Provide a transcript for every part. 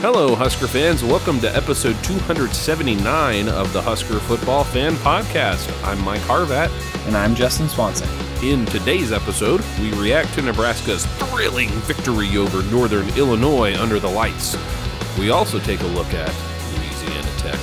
Hello, Husker fans. Welcome to episode 279 of the Husker Football Fan Podcast. I'm Mike Harvat. And I'm Justin Swanson. In today's episode, we react to Nebraska's thrilling victory over Northern Illinois under the lights. We also take a look at Louisiana Tech.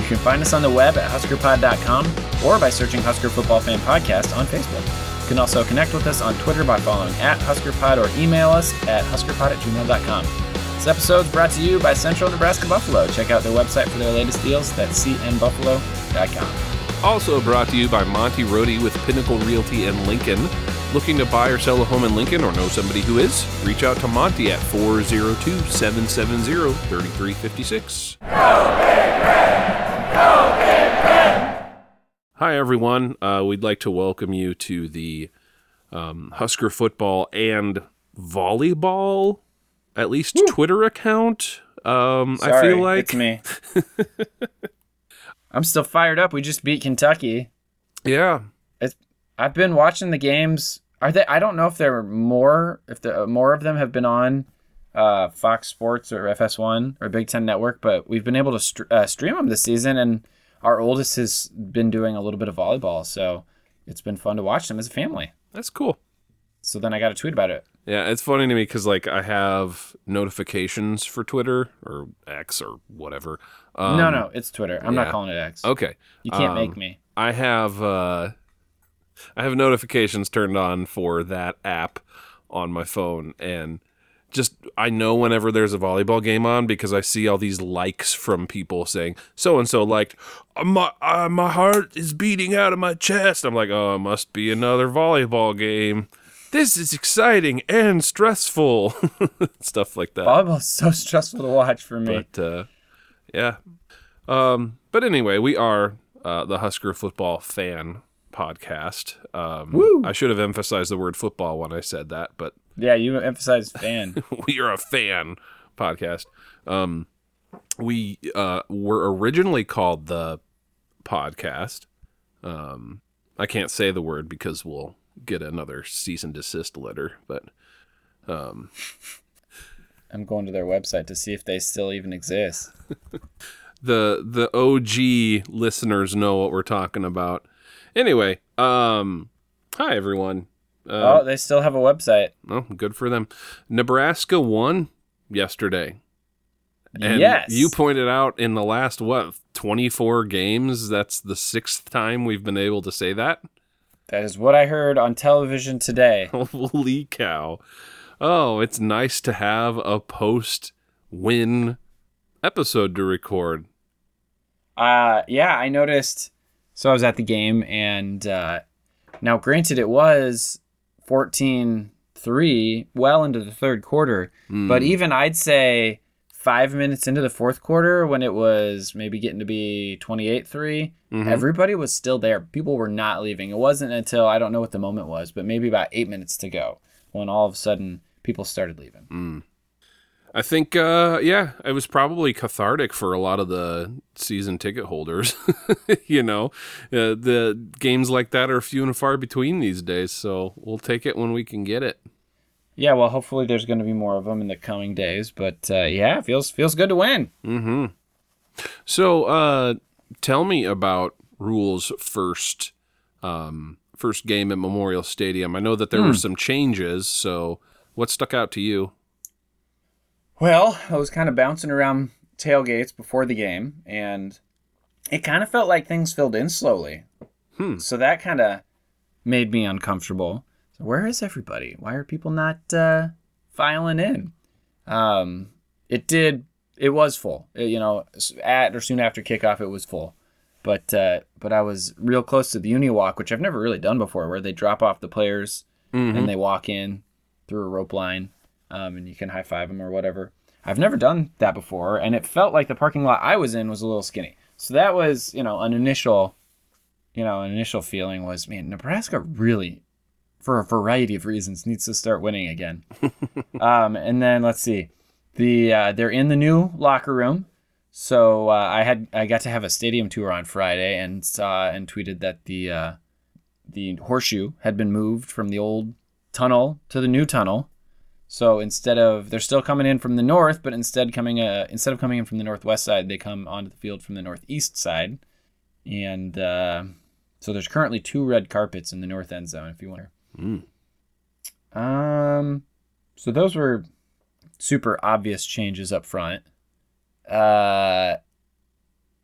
You can find us on the web at huskerpod.com or by searching Husker Football Fan Podcast on Facebook. You can also connect with us on Twitter by following at huskerpod or email us at huskerpod at gmail.com. This episode is brought to you by Central Nebraska Buffalo. Check out their website for their latest deals. That's cnbuffalo.com. Also brought to you by Monty Rohde with Pinnacle Realty in Lincoln. Looking to buy or sell a home in Lincoln or know somebody who is? Reach out to Monty at 402 770 3356. Hi, everyone. Uh, we'd like to welcome you to the um, Husker football and volleyball, at least Twitter account. Um, I feel like it's me. I'm still fired up. We just beat Kentucky. yeah, It's, I've been watching the games. Are they? I don't know if there are more. If the more of them have been on uh, Fox Sports or FS1 or Big Ten Network, but we've been able to str- uh, stream them this season, and our oldest has been doing a little bit of volleyball, so it's been fun to watch them as a family. that's cool. So then I got a tweet about it. Yeah, it's funny to me because like I have notifications for Twitter or X or whatever. Um, no, no, it's Twitter. I'm yeah. not calling it X. Okay, You can't um, make me. I have uh, I have notifications turned on for that app on my phone, and just I know whenever there's a volleyball game on because I see all these likes from people saying so and so liked "Uh, my uh, my heart is beating out of my chest. I'm like, oh, it must be another volleyball game. This is exciting and stressful, stuff like that. Volleyball is so stressful to watch for me. But uh, yeah. Um, but anyway, we are uh, the Husker football fan podcast. Um! I should have emphasized the word football when I said that, but yeah, you emphasize fan. we are a fan podcast. Um, we uh, were originally called the podcast. Um, I can't say the word because we'll get another cease and desist letter, but um, I'm going to their website to see if they still even exist. the the OG listeners know what we're talking about. Anyway, um, hi everyone. oh, Uh, they still have a website. oh, good for them. Nebraska won yesterday. And yes. you pointed out in the last what 24 games, that's the sixth time we've been able to say that. That is what I heard on television today. Holy cow. Oh, it's nice to have a post win episode to record. Uh, yeah, I noticed. So I was at the game, and uh, now, granted, it was 14 3 well into the third quarter, but even I'd say five minutes into the fourth quarter, when it was maybe getting to be 28 3, everybody was still there. People were not leaving. It wasn't until I don't know what the moment was, but maybe about eight minutes to go when all of a sudden people started leaving. I think, uh, yeah, it was probably cathartic for a lot of the season ticket holders. you know, uh, the games like that are few and far between these days, so we'll take it when we can get it. Yeah, well, hopefully there's going to be more of them in the coming days, but uh, yeah, feels feels good to win. Mm-hmm. So, uh, tell me about Rhule's first, um, first game at Memorial Stadium. I know that there were some changes, so what stuck out to you? Well, I was kind of bouncing around tailgates before the game, and it kind of felt like things filled in slowly. Hmm. So that kind of made me uncomfortable. So where is everybody? Why are people not uh, filing in? Um, it did. It was full. It- you know, at or soon after kickoff, it was full. But uh, but I was real close to the uni walk, which I've never really done before, where they drop off the players Mm-hmm. and they walk in through a rope line, um, and you can high five them or whatever. I've never done that before, and it felt like the parking lot I was in was a little skinny. So that was, you know, an initial, you know, an initial feeling was, man, Nebraska really, for a variety of reasons, needs to start winning again. um, and then let's see, the uh, they're in the new locker room. So uh, I had I got to have a stadium tour on Friday and saw and tweeted that the uh, the horseshoe had been moved from the old tunnel to the new tunnel. So instead of they're still coming in from the north, but instead coming uh, instead of coming in from the northwest side, they come onto the field from the northeast side. And uh, so there's currently two red carpets in the north end zone. If you want. Mm. Um, so those were super obvious changes up front. Uh,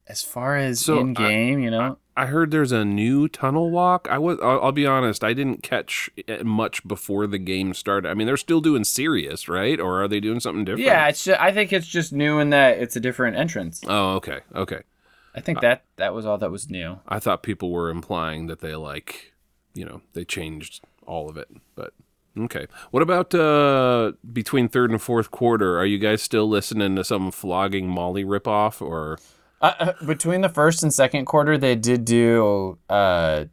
as far as So, in game, you know, I heard there's a new tunnel walk. I was. I'll, I'll be honest. I didn't catch it much before the game started. I mean, they're still doing serious, right? Or are they doing something different? yeah, it's just, I think it's just new in that it's a different entrance. Oh, okay. Okay. I think that that was all that was new. I thought people were implying that they like, you know, they changed all of it. But okay. What about uh between third and fourth quarter? Are you guys still listening to some flogging Molly ripoff or? Uh, uh, between the first and second quarter, they did do. Uh,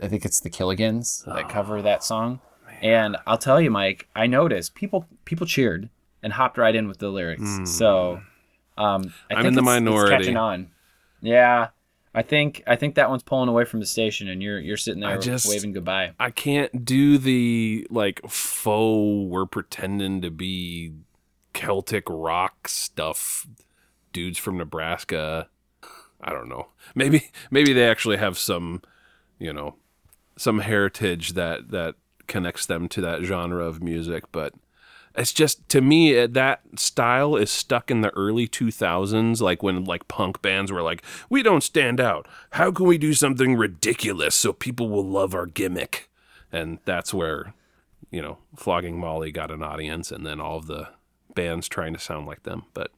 I think it's the Killigans that cover that song, and I'll tell you, Mike, I noticed people people cheered and hopped right in with the lyrics. So, um, I I'm think in the it's- it's catching on. Yeah, I think I think that one's pulling away from the station, and you're you're sitting there just- waving goodbye. I can't do the like faux. We're pretending to be Celtic rock stuff. Dudes from Nebraska. I don't know. Maybe maybe they actually have some, you know, some heritage that that connects them to that genre of music. But it's just to me uh, that style is stuck in the early 2000s like when like punk bands were like we don't stand out how can we do something ridiculous so people will love our gimmick and that's where you know flogging molly got an audience and then all of the bands trying to sound like them but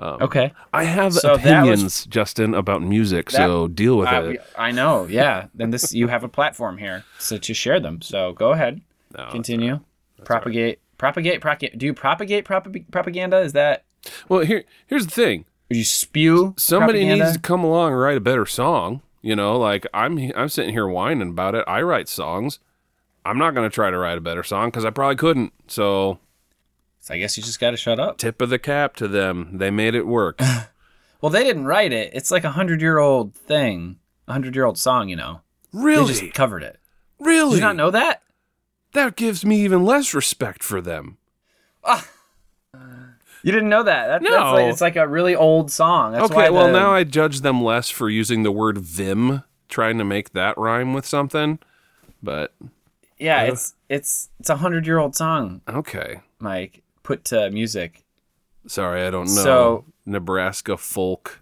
Okay, i have So that was- opinions justin about music so deal with Uh, it I know. Yeah, then this you have a platform here, so to share them. So go ahead. No, Continue. propagate, propagate, propagate. Do you propagate propag- propaganda? Is that well here here's the thing you spew? somebody propaganda? needs to come along and write a better song you know like i'm i'm sitting here whining about it i write songs i'm not going to try to write a better song because i probably couldn't so So I guess you just got to shut up. tip of the cap to them they made it work Well, they didn't write it. It's like a hundred year old thing, a hundred year old song. You know, really? they just covered it. Did really you not know that? That gives me even less respect for them ah. You didn't know that? that that's No. like, it's like a really old song. That's okay well the- now i judge them less for using the word vim trying to make that rhyme with something but yeah, uh, it's it's it's a hundred year old song, okay Mike. Put to music. sorry i don't know So- nebraska folk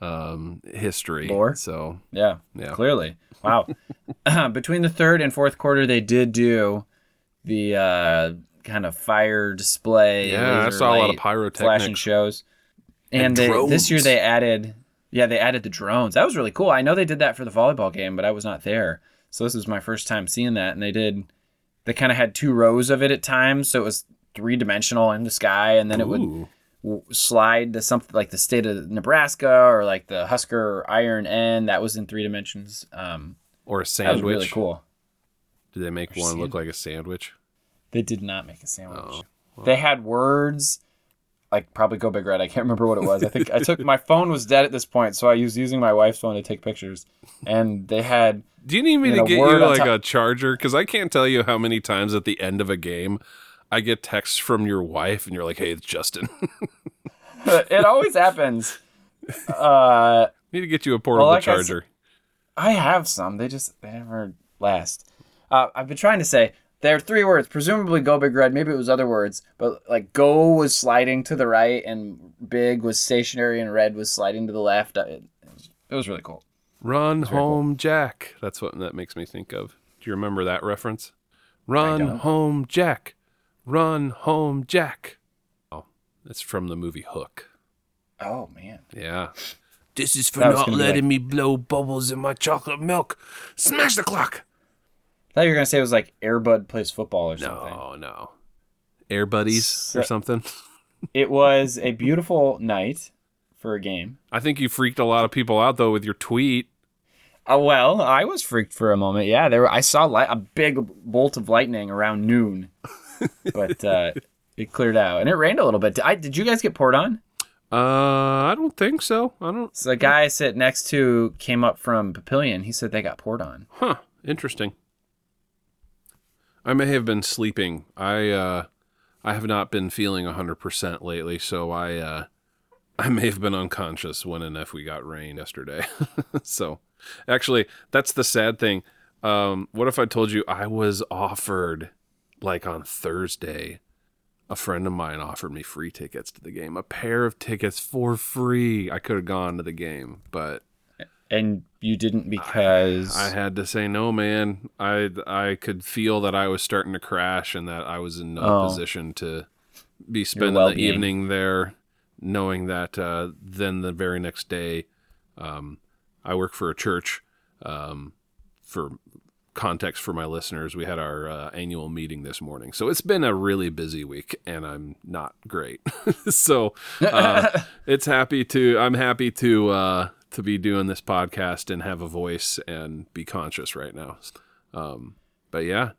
um history Lore? so Yeah, Yeah. clearly. Wow. Between the third and fourth quarter, they did do the uh, kind of fire display. Yeah, I saw a lot of pyrotechnics. flashing shows. And, And they, this year they added, yeah, they added the drones. That was really cool. I know they did that for the volleyball game, but I was not there, so this was my first time seeing that. And they did, they kind of had two rows of it at times, so it was three dimensional in the sky, and then it would Ooh. Slide to something like the state of Nebraska or like the Husker Iron N. That was in three dimensions. Um, or a sandwich. that was really cool. Did they make one look like a sandwich? They did not make a sandwich. Oh, They had words like probably go big red. I can't remember what it was. I think I took my phone was dead at this point, so I was using my wife's phone to take pictures. And they had Do you need me And to get you like top- a charger? Because I can't tell you how many times at the end of a game I get texts from your wife and you're like, "Hey, it's Justin. it always happens. Uh, need to get you a portable like charger." I have some. They just they never last. Uh, I've been trying to say there are three words. Presumably go big red. Maybe it was other words, but like go was sliding to the right, and big was stationary, and red was sliding to the left. It, it, was, it was really cool. Run very cool. home, Jack. That's what that makes me think of. Do you remember that reference? Run home, Jack. Run home, Jack. Oh, it's from the movie Hook. Oh man. Yeah. This is for not letting like- me blow bubbles in my chocolate milk. Smash the clock. I thought you were gonna say it was like Airbud plays football or something. No, no. Air buddies or something. it was a beautiful night for a game. I think you freaked a lot of people out though with your tweet. Uh, well, I was freaked for a moment. Yeah, there were, I saw light, a big bolt of lightning around noon, but uh, it cleared out and it rained a little bit. Did, I, did you guys get poured on? Uh, I don't think so. I don't. So the guy I sit next to came up from Papillion. He said they got poured on. Huh. Interesting. I may have been sleeping. I uh, I have not been feeling hundred percent lately, so I uh, I may have been unconscious when and if we got rain yesterday. so, actually, that's the sad thing. Um, what if I told you I was offered, like on Thursday, a friend of mine offered me free tickets to the game, a pair of tickets for free. I could have gone to the game, but And you didn't because I had to say no, man. I I could feel that I was starting to crash and that I was in no Oh. position to be spending the evening there, knowing that uh, then the very next day, um, I work for a church. Um, for context for my listeners, we had our uh, annual meeting this morning, so it's been a really busy week, and I'm not great. so uh, it's happy to I'm happy to uh, to be doing this podcast and have a voice and be conscious right now. Um, but yeah,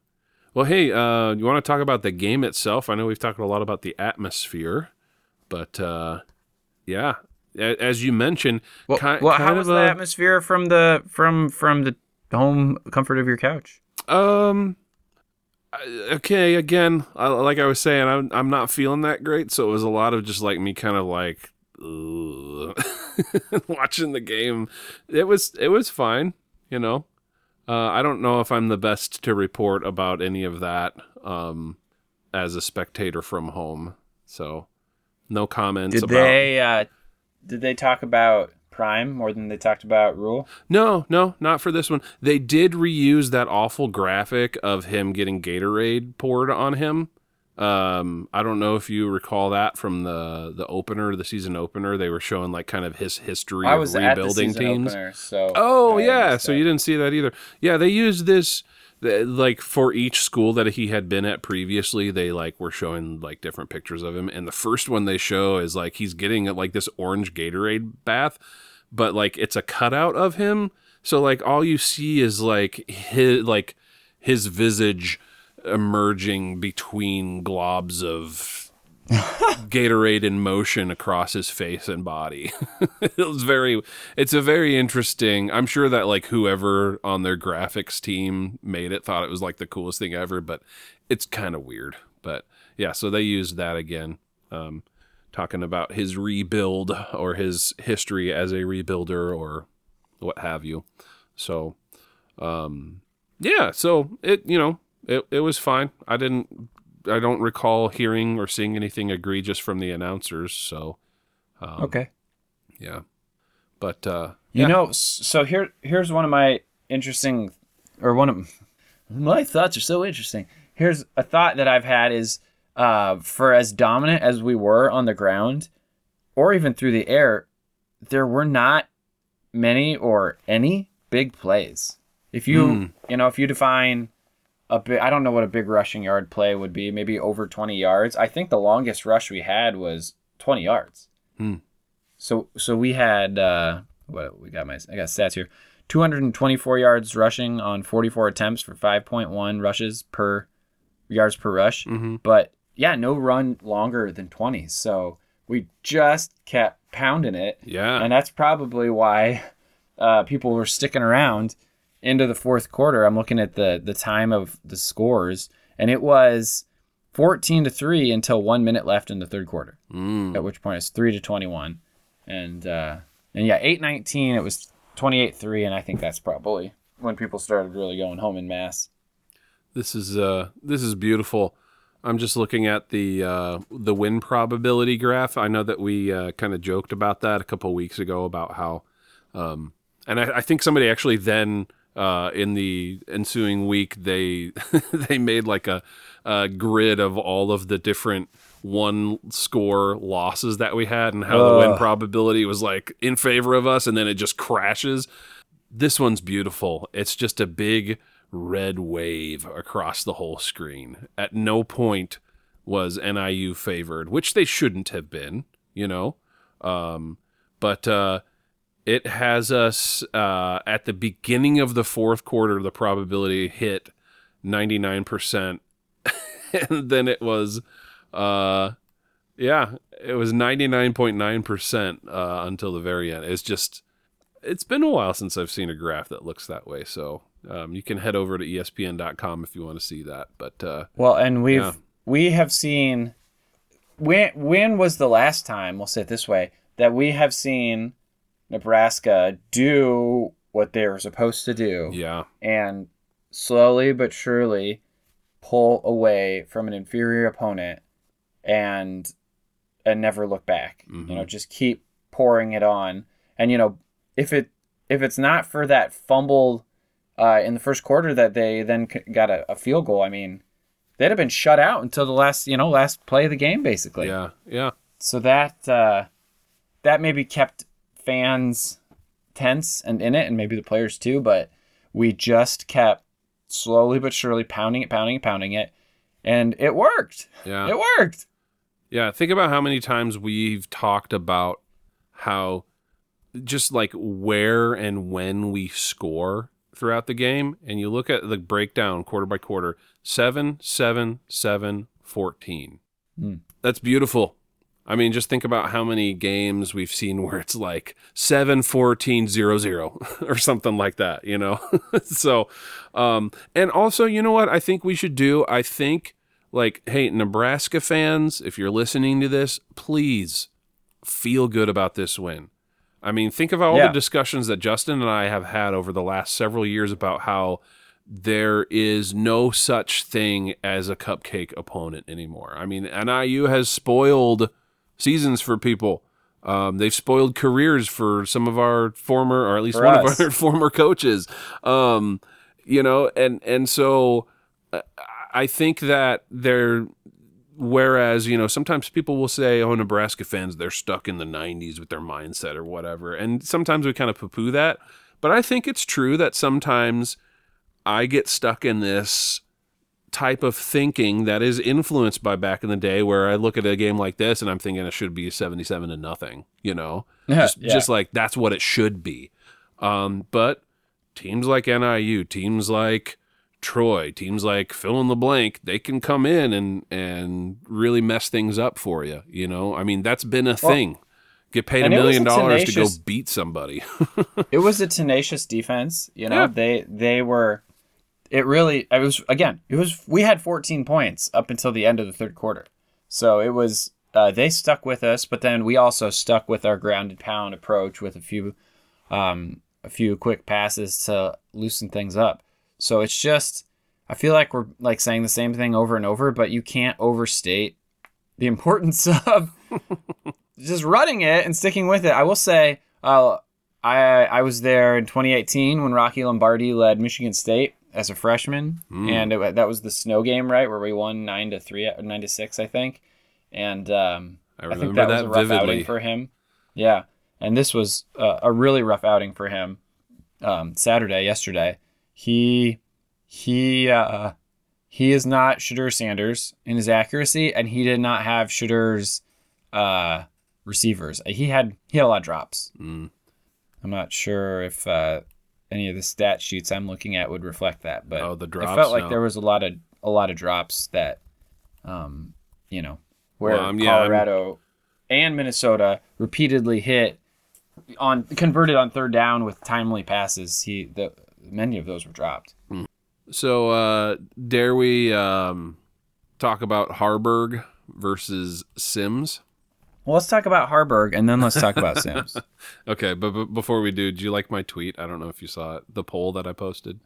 well, hey, uh, you want to talk about the game itself? I know we've talked a lot about the atmosphere, but uh, yeah, a- as you mentioned, well, ki- well, kind how was a- the atmosphere from the from from the home comfort of your couch? Um. Okay. Again, I, like I was saying, I'm I'm not feeling that great, so it was a lot of just like me, kind of like watching the game. It was it was fine, you know. Uh, I don't know if I'm the best to report about any of that um, as a spectator from home, so no comments. Did about, they uh, did they talk about Prime more than they talked about Rhule? No, no, not for this one. They did reuse that awful graphic of him getting Gatorade poured on him. Um, I don't know if you recall that from the the opener, the season opener. They were showing like kind of his history I of was the rebuilding teams. opener, so Oh yeah, so you didn't see that either. Yeah, they used this th- like for each school that he had been at previously. They like were showing like different pictures of him, and the first one they show is like he's getting like this orange Gatorade bath, but like it's a cutout of him. So like all you see is like his like his visage emerging between globs of Gatorade in motion across his face and body. it was very it's a very interesting I'm sure that like whoever on their graphics team made it thought it was like the coolest thing ever, but it's kind of weird. But yeah, so they used that again. Um talking about his rebuild or his history as a rebuilder or what have you. So um yeah, so it you know, it it was fine. I didn't I don't recall hearing or seeing anything egregious from the announcers, so um, Okay. yeah. But uh You yeah. know, so here here's one of my interesting, or one of my thoughts are so interesting. Here's a thought that I've had is, uh, for as dominant as we were on the ground, or even through the air, there were not many or any big plays. If you Hmm. you know if you define a big, I don't know what a big rushing yard play would be, maybe over 20 yards. I think the longest rush we had was 20 yards. Hmm. So so we had uh what we got my I got stats here. 224 yards rushing on 44 attempts for 5.1 rushes per yards per rush. Mhm. But yeah, no run longer than 20. So we just kept pounding it. Yeah. And that's probably why uh, people were sticking around into the fourth quarter. I'm looking at the the time of the scores, and it was 14 to three until one minute left in the third quarter. Mm. At which point it's three to 21, and uh, and yeah, 8-19. It was 28-3, and I think that's probably when people started really going home in mass. This is uh this is beautiful. I'm just looking at the uh, the win probability graph. I know that we uh, kind of joked about that a couple weeks ago about how, um, and I, I think somebody actually then uh, in the ensuing week they they made like a, a grid of all of the different one score losses that we had and how the win probability was like in favor of us, and then it just crashes. This one's beautiful. It's just a big red wave across the whole screen. At no point was NIU favored, which they shouldn't have been, you know. Um, but uh, it has us uh, at the beginning of the fourth quarter, the probability hit 99%. and then it was, uh, yeah, it was 99.9% uh, until the very end. It's just, it's been a while since I've seen a graph that looks that way. So um, you can head over to ESPN.com if you want to see that. But uh, Well, and we've Yeah. we have seen when when was the last time, we'll say it this way, that we have seen Nebraska do what they were supposed to do yeah, and slowly but surely pull away from an inferior opponent and and never look back. You know, just keep pouring it on. And you know, if it if it's not for that fumble uh, in the first quarter that they then got a, a field goal, I mean, they'd have been shut out until the last you know last play of the game basically. yeah, yeah. So that uh, that maybe kept fans tense and in it, and maybe the players too. But we just kept slowly but surely pounding it, pounding it, pounding it, and it worked. Yeah. It worked. Yeah, think about how many times we've talked about how just like where and when we score throughout the game, and you look at the breakdown quarter by quarter 7, 7, 7, 14. Hmm. That's beautiful. I mean, just think about how many games we've seen where it's like 7 14 0 0 or something like that, you know? so, um, and also, you know what I think we should do? I think, like, hey, Nebraska fans, if you're listening to this, please feel good about this win. I mean, think of all Yeah. the discussions that Justin and I have had over the last several years about how there is no such thing as a cupcake opponent anymore. I mean, NIU has spoiled seasons for people. Um, they've spoiled careers for some of our former, or at least For one us. of our former coaches. Um, you know, and and so uh, I think that they're. Whereas, you know, sometimes people will say, oh, Nebraska fans, they're stuck in the 90s with their mindset or whatever. And sometimes we kind of poo poo that. But I think it's true that sometimes I get stuck in this type of thinking that is influenced by back in the day where I look at a game like this and I'm thinking it should be 77 to nothing, you know? Just, Yeah. just like that's what it should be. Um, but teams like NIU, teams like Troy, teams like fill in the blank, they can come in and and really mess things up for you. You know, I mean that's been a thing. Get paid a and it was million dollars to go beat somebody. It was a tenacious defense. You know, Yeah. they they were. It really. It was again. It was. We had 14 points up until the end of the third quarter, so it was. Uh, they stuck with us, but then we also stuck with our grounded pound approach with a few, um, a few quick passes to loosen things up. So it's just. I feel like we're like saying the same thing over and over, but you can't overstate the importance of just running it and sticking with it. I will say, uh, I I was there in 2018 when Rocky Lombardi led Michigan State as a freshman, and it, that was the snow game, right, where we won nine to three, or nine to six, I think. And um, I I, think remember that, was a rough vividly. outing for him. Yeah, and this was uh, a really rough outing for him. Um, Saturday, yesterday, he he uh, he is not Shedeur Sanders in his accuracy, and he did not have Shedeur's uh, receivers. He had he had a lot of drops. Mm. I'm not sure if uh, any of the stat sheets I'm looking at would reflect that, but Oh, the drops, felt like no. there was a lot of a lot of drops that, um, you know, where Well, um, yeah, Colorado and Minnesota repeatedly hit on converted on third down with timely passes. He the many of those were dropped. So, uh, dare we um, talk about Haarberg versus Sims? Well, let's talk about Haarberg and then let's talk about Sims. Okay, but, but before we do, do you like my tweet? I don't know if you saw it, the poll that I posted.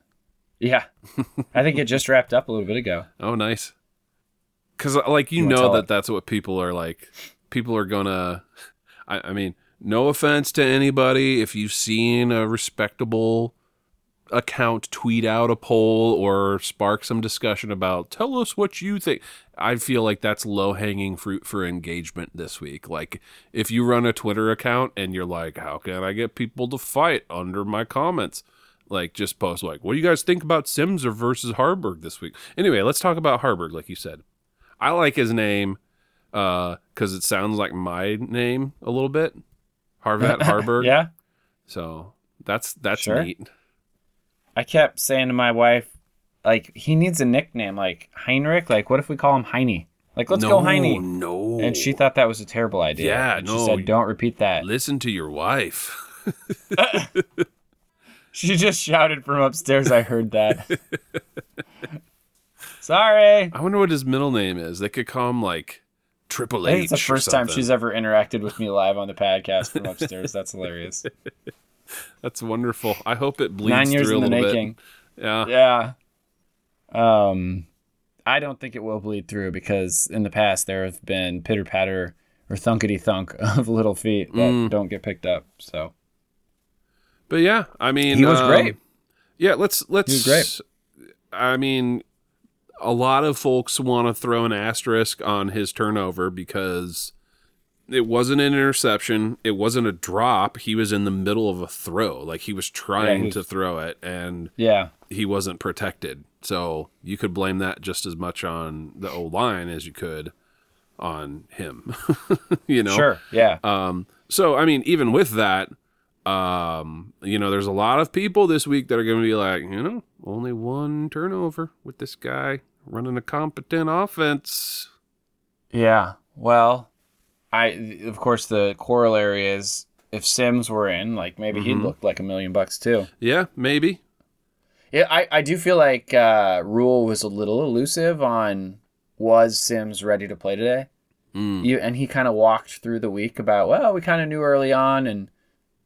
Yeah, I think it just wrapped up a little bit ago. Oh, nice. Because, uh, like, you, You know that it? that's what people are like. People are gonna. I, I mean, no offense to anybody. If you've seen a respectable account tweet out a poll or spark some discussion about, tell us what you think. I feel like that's low hanging fruit for engagement this week. Like, if you run a Twitter account and you're like, how can I get people to fight under my comments? Like, just post, like, what do you guys think about Sims or versus Haarberg this week? Anyway, let's talk about Haarberg, like you said. I like his name uh, because it sounds like my name a little bit, Harvat Haarberg. Yeah. So that's that's Sure. neat. I kept saying to my wife, like, he needs a nickname, like Heinrich. Like, what if we call him Heine? Like, let's no, go Heine. No. And she thought that was a terrible idea. Yeah, And no, She said, don't repeat that. listen to your wife. She just shouted from upstairs. I heard that. Sorry. I wonder what his middle name is. They could call him like Triple H. think it's the first time she's ever interacted with me live on the podcast from upstairs. That's hilarious. That's wonderful. I hope it bleeds Nine years through in a the little making. bit. Yeah. Yeah. Um, I don't think it will bleed through because in the past there have been pitter patter or thunkety thunk of little feet that Mm. don't get picked up. So But yeah, I mean, He was um, great. Yeah, let's let's. He was great. I mean, a lot of folks want to throw an asterisk on his turnover because it wasn't an interception, it wasn't a drop. He was in the middle of a throw, like he was trying he to throw it, and yeah, he wasn't protected. So you could blame that just as much on the O line as you could on him. you know, sure, yeah, um, so I mean, even with that, um, you know, there's a lot of people this week that are going to be like, you know, only one turnover with this guy running a competent offense. yeah. Well, I of course the corollary is if Sims were in, like maybe he'd Mhm. look like a million bucks too. Yeah, maybe. Yeah, I, I do feel like uh, Rhule was a little elusive on was Sims ready to play today. Mm. You, and he kind of walked through the week about well, we kind of knew early on, and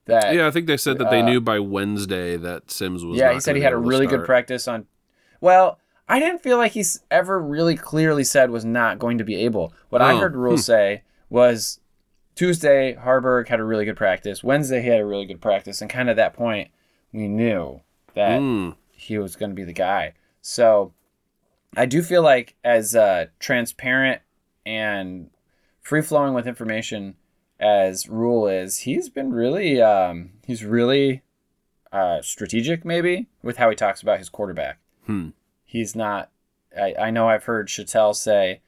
that Yeah, I think they said that they Uh, knew by Wednesday that Sims was. yeah, he said he had a really good practice on. Well, I didn't feel like he's ever really clearly said was not going to be able. What I Oh, heard Rhule hmm. say was Tuesday Haarberg had a really good practice. Wednesday he had a really good practice, and kind of at that point we knew that Mm. he was going to be the guy. So I do feel like as uh, transparent and free flowing with information as Rhule is, he's been really um, he's really uh, strategic maybe with how he talks about his quarterback. Hmm. He's not. I, I know I've heard Chattel say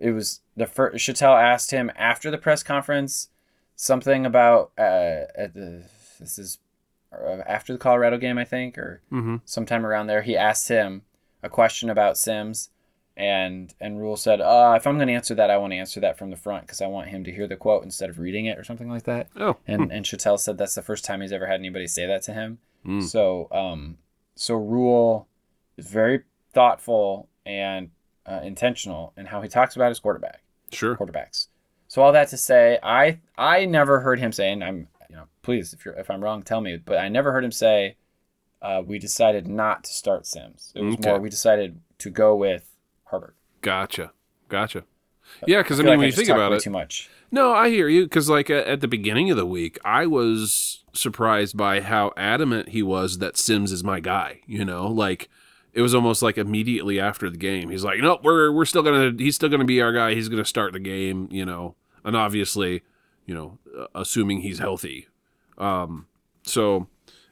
it was the first. Chattel asked him after the press conference something about uh, at the this is uh, after the Colorado game I think or hmm sometime around there, he asked him a question about Sims, and and Rhule said, uh, "If I'm going to answer that, I want to answer that from the front because I want him to hear the quote instead of reading it or something like that." Oh, And and Chattel said that's the first time he's ever had anybody say that to him. Mm. So um, so Rhule is very thoughtful and uh, intentional in how he talks about his quarterback sure. quarterbacks. So all that to say, I I never heard him say, and I'm you know please if you're if I'm wrong tell me, but I never heard him say uh, we decided not to start Sims. It was Okay. more we decided to go with Haarberg. Gotcha. Gotcha. Yeah, because I, feel mean, like when you think about it, too much. No, I hear you because, like, at the beginning of the week, I was surprised by how adamant he was that Sims is my guy. You know, like it was almost like immediately after the game, he's like, "No, we're we're still gonna he's still gonna be our guy. He's gonna start the game." You know, and obviously, you know, uh, assuming he's healthy. Um, so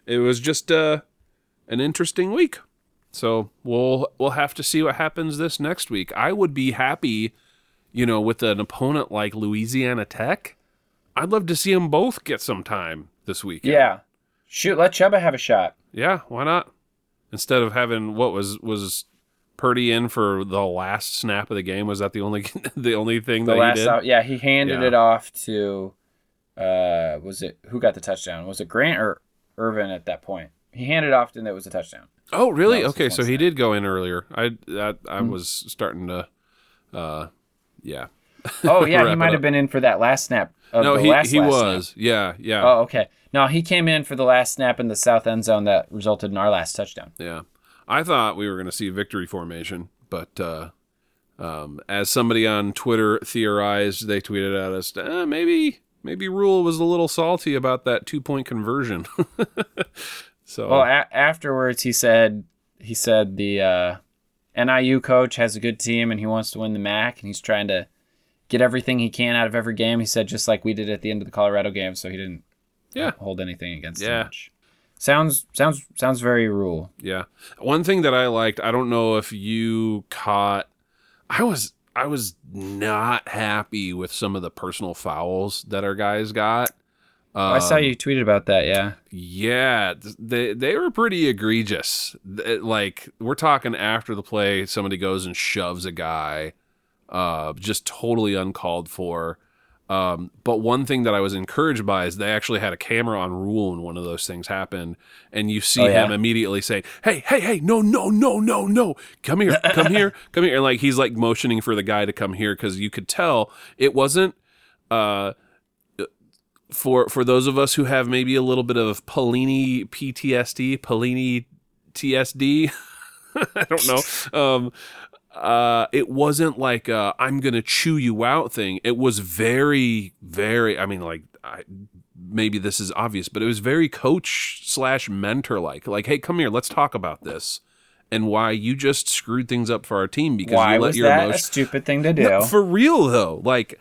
it was just uh, an interesting week. So we'll we'll have to see what happens this next week. I would be happy you know, with an opponent like Louisiana Tech, I'd love to see them both get some time this week. Yeah, shoot, let Chubba have a shot. Yeah, why not? Instead of having what was was Purdy in for the last snap of the game, was that the only the only thing The that last he did? out, yeah, he handed Yeah. it off to uh, was it who got the touchdown? Was it Grant or Ervin at that point? He handed off and it was a touchdown. Oh, really? Okay, so one he did go in earlier. I that I Hmm. was starting to, uh, yeah. Oh yeah, he might have been in for that last snap. No, he last, he last snap. was. Yeah, yeah, Oh, okay. No, he came in for the last snap in the south end zone that resulted in our last touchdown. yeah. I thought we were going to see victory formation, but uh, um, as somebody on Twitter theorized, they tweeted at us, eh, maybe maybe Rhule was a little salty about that two point conversion. so Well, a- afterwards he said he said the uh, NIU coach has a good team and he wants to win the MAC and he's trying to get everything he can out of every game. He said just like we did at the end of the Colorado game, so he didn't Yeah. hold anything against Yeah. him much. Sounds sounds sounds very Rhule. Yeah. One thing that I liked, I don't know if you caught I was I was not happy with some of the personal fouls that our guys got. I saw Um, you tweeted about that. Yeah. Yeah, they they were pretty egregious. Like we're talking after the play, somebody goes and shoves a guy, uh, just totally uncalled for. Um, but one thing that I was encouraged by is they actually had a camera on Rhule when one of those things happened, and you see Oh, yeah? him immediately say, "Hey, hey, hey, no, no, no, no, no, come here, come here, come here," and like he's like motioning for the guy to come here because you could tell it wasn't. Uh, for for those of us who have maybe a little bit of Pelini PTSD, Pelini TSD, I don't know. Um, uh, it wasn't like i I'm gonna chew you out thing. It was very, very. I mean, like, I, maybe this is obvious, but it was very coach slash mentor like. Like, hey, come here, let's talk about this, and why you just screwed things up for our team because Why you let was your that a stupid thing to do? No, for real though, like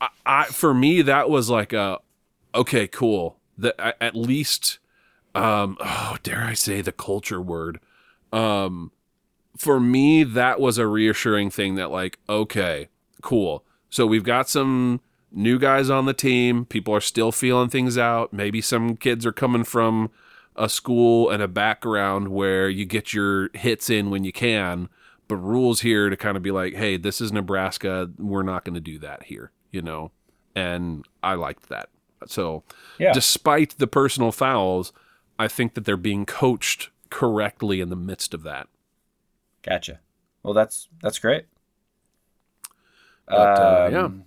I, I for me that was like a okay, cool. That at least um oh, dare I say the culture word. Um for me that was a reassuring thing that like okay, cool. So we've got some new guys on the team. People are still feeling things out. Maybe some kids are coming from a school and a background where you get your hits in when you can, but Rhule's here to kind of be like, hey, this is Nebraska. We're not going to do that here, you know? And I liked that. So, Yeah. despite the personal fouls, I think that they're being coached correctly in the midst of that. Gotcha. Well, that's that's great. But, uh, yeah. Um,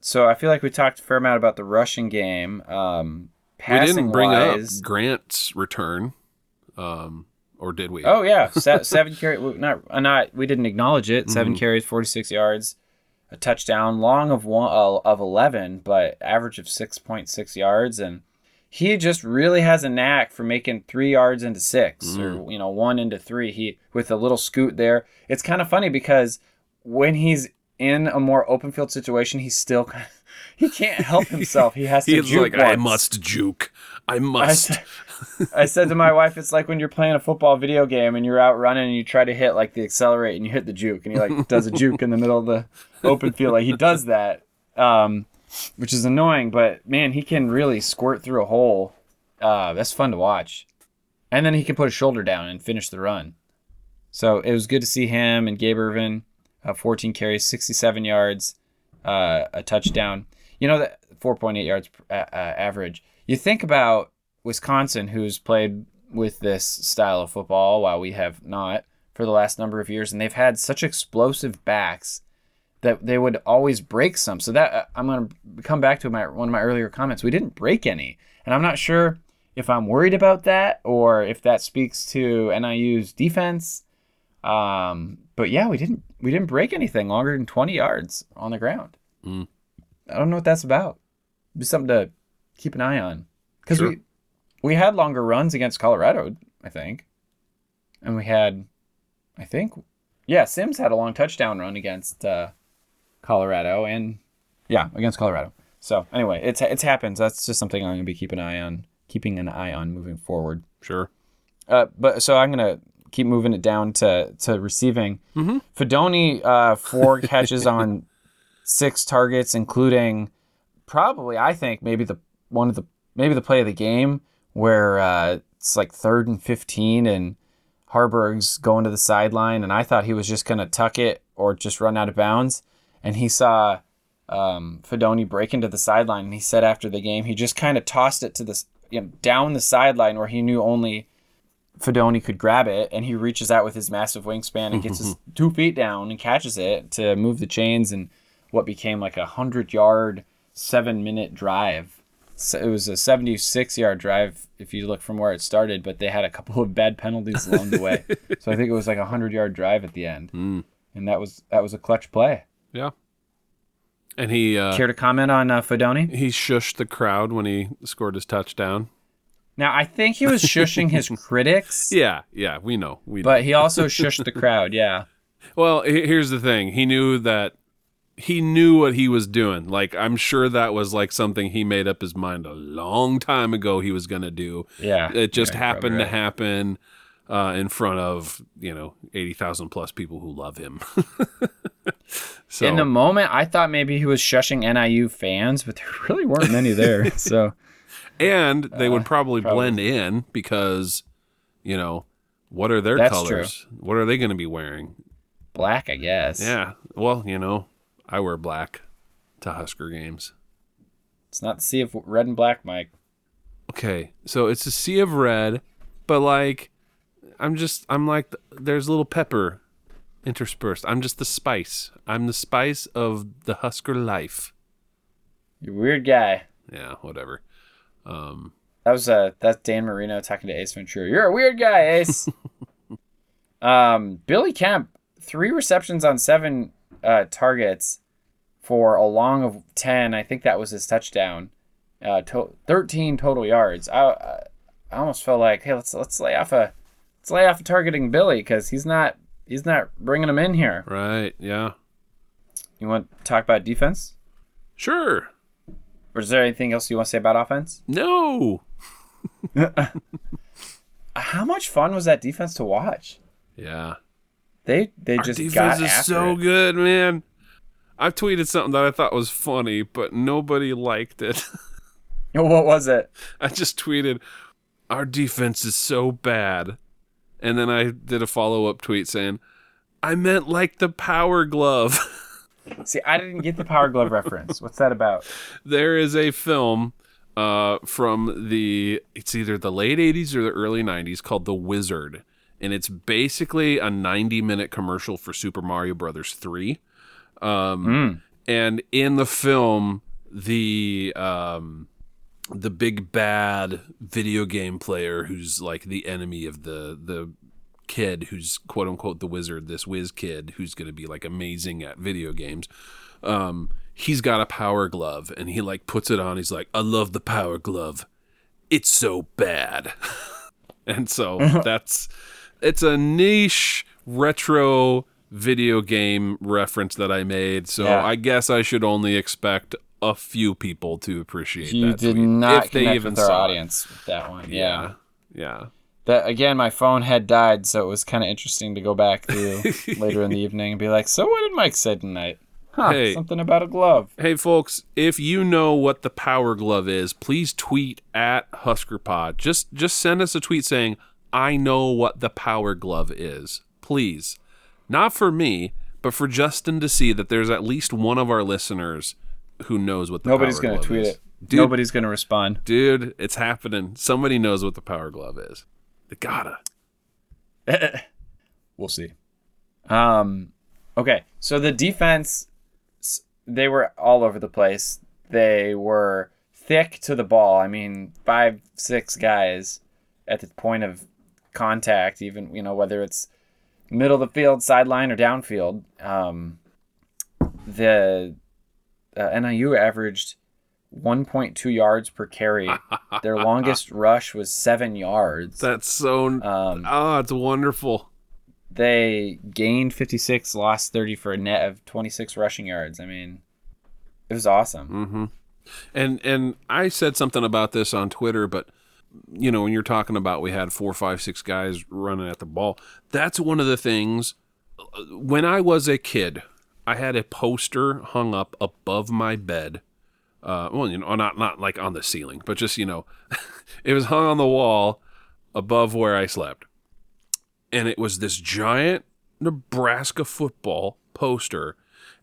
So I feel like we talked a fair amount about the rushing game. Um, We didn't bring wise, up Grant's return, um, or did we? Oh yeah, Se- seven carry. Not uh, not we didn't acknowledge it. 7 Mm-hmm. carries, forty six yards, a touchdown, long of one uh, of eleven, but average of six point six yards, and he just really has a knack for making three yards into 6 Mm. or you know one into three. He with a little scoot there. It's kind of funny because when he's in a more open field situation, he's still kind of, he can't help himself. He has to He's juke like, I must juke. I I must. said, I said to my wife, it's like when you're playing a football video game and you're out running and you try to hit like the accelerate and you hit the juke and he like does a juke in the middle of the open field. Like he does that, um, which is annoying. But man, he can really squirt through a hole. Uh, that's fun to watch. And then he can put his shoulder down and finish the run. So it was good to see him and Gabe Ervin, uh, 14 carries, 67 yards, uh, a touchdown. You know that 4.8 yards uh, uh, average. You think about Wisconsin, who's played with this style of football while we have not for the last number of years, and they've had such explosive backs that they would always break some. So that uh, I'm going to come back to my one of my earlier comments. We didn't break any, and I'm not sure if I'm worried about that or if that speaks to NIU's defense. Um, but yeah, we didn't we didn't break anything longer than 20 yards on the ground. Mm. I don't know what that's about. It'd be something to keep an eye on because Sure. we we had longer runs against Colorado, I think, and we had, I think, yeah, Sims had a long touchdown run against uh, Colorado, and yeah, against Colorado. So anyway, it's it's happens. That's just something I'm gonna be keeping an eye on, keeping an eye on moving forward. Sure. Uh, but so I'm gonna keep moving it down to to receiving. Mm-hmm. Fidone, uh, four catches on six targets, including probably I think maybe the one of the maybe the play of the game where uh, it's like third and fifteen and Haarberg's going to the sideline, and I thought he was just gonna tuck it or just run out of bounds, and he saw um, Fidone break into the sideline, and he said after the game he just kind of tossed it to the you know, down the sideline where he knew only Fidone could grab it, and he reaches out with his massive wingspan and gets his two feet down and catches it to move the chains and what became like a hundred yard, seven minute drive. So it was a 76 yard drive if you look from where it started, but they had a couple of bad penalties along the way. So I think it was like a hundred yard drive at the end, Mm. and that was that was a clutch play. Yeah. And he uh, Care to comment on uh, Fidone? he shushed the crowd when he scored his touchdown. Now I think he was shushing his critics, Yeah, yeah, we know. We know. but he also shushed the crowd. Yeah. Well, here's the thing. He knew that he knew what he was doing. Like I'm sure that was like something he made up his mind a long time ago he was going to do. Yeah. It just Yeah, happened probably to right. happen uh, in front of, you know, 80,000 plus people who love him. So In the moment, I thought maybe he was shushing NIU fans, but there really weren't many there. so and they would probably, Uh, probably. blend in because, you know, what are their That's colors? What are they going to be wearing? black, I guess. Yeah. Well, you know, I wear black to Husker games. It's not the sea of red and black, Mike. Okay, so it's a sea of red, but like, I'm just, I'm like, there's a little pepper interspersed. I'm just the spice. I'm the spice of the Husker life. You're weird guy. Yeah, whatever. Um, That was uh that's Dan Marino talking to Ace Ventura. You're a weird guy, Ace. um, Billy Kemp, three receptions on seven uh, targets for a long of ten. I think that was his touchdown. Uh, to- thirteen total yards. I, I I almost felt like, hey, let's let's lay off a let's lay off targeting Billy because he's not he's not bringing him in here. right. Yeah. You want to talk about defense, Sure. or is there anything else you want to say about offense? No. How much fun was that defense to watch? Yeah. They they Our just defense got is so it. good, man. I tweeted something that I thought was funny, but nobody liked it. What was it? I just tweeted, "Our defense is so bad," and then I did a follow up tweet saying, "I meant like the Power Glove." See, I didn't get the Power Glove reference. What's that about? there is a film uh, from the it's either the late '80s or the early '90s called The Wizard, and it's basically a 90 minute commercial for Super Mario Brothers 3. Um, And in the film, the um, the big bad video game player who's like the enemy of the the kid who's quote unquote the wizard, this whiz kid who's going to be like amazing at video games. Um, he's got a power glove and he like puts it on. He's like, I love the power glove. It's so bad. and so that's it's a niche retro video game reference that I made. So Yeah. I guess I should only expect a few people to appreciate You that did tweet, not if they even with our saw it. audience with that one. Yeah. Yeah. Yeah. That again, my phone had died, so it was kind of interesting to go back through later in the evening and be like, "So what did Mike say tonight? Huh? Hey. Something about a glove." Hey, folks, if you know what the Power Glove is, please tweet at HuskerPod. Just just send us a tweet saying, I know what the Power Glove is. Please. Not for me, but for Justin to see that there's at least one of our listeners who knows what the Nobody's Power gonna Glove tweet is. it. Dude, Nobody's gonna respond. dude, it's happening. Somebody knows what the Power Glove is. They gotta. We'll see. Um, okay, so the defense, they were all over the place. They were thick to the ball. I mean, five, six guys at the point of contact, even you know whether it's middle of the field, sideline, or downfield. Um, the uh, NIU averaged 1.2 yards per carry. Their longest rush was seven yards. That's so. Um, oh, it's wonderful. they gained 56, lost 30 for a net of 26 rushing yards. I mean, it was awesome. Mm-hmm. And and I said something about this on Twitter, but you know, when you're talking about we had four, five, six guys running at the ball, that's one of the things. When I was a kid, I had a poster hung up above my bed. Uh, well, you know, not not like on the ceiling, but just you know, it was hung on the wall above where I slept, and it was this giant Nebraska football poster,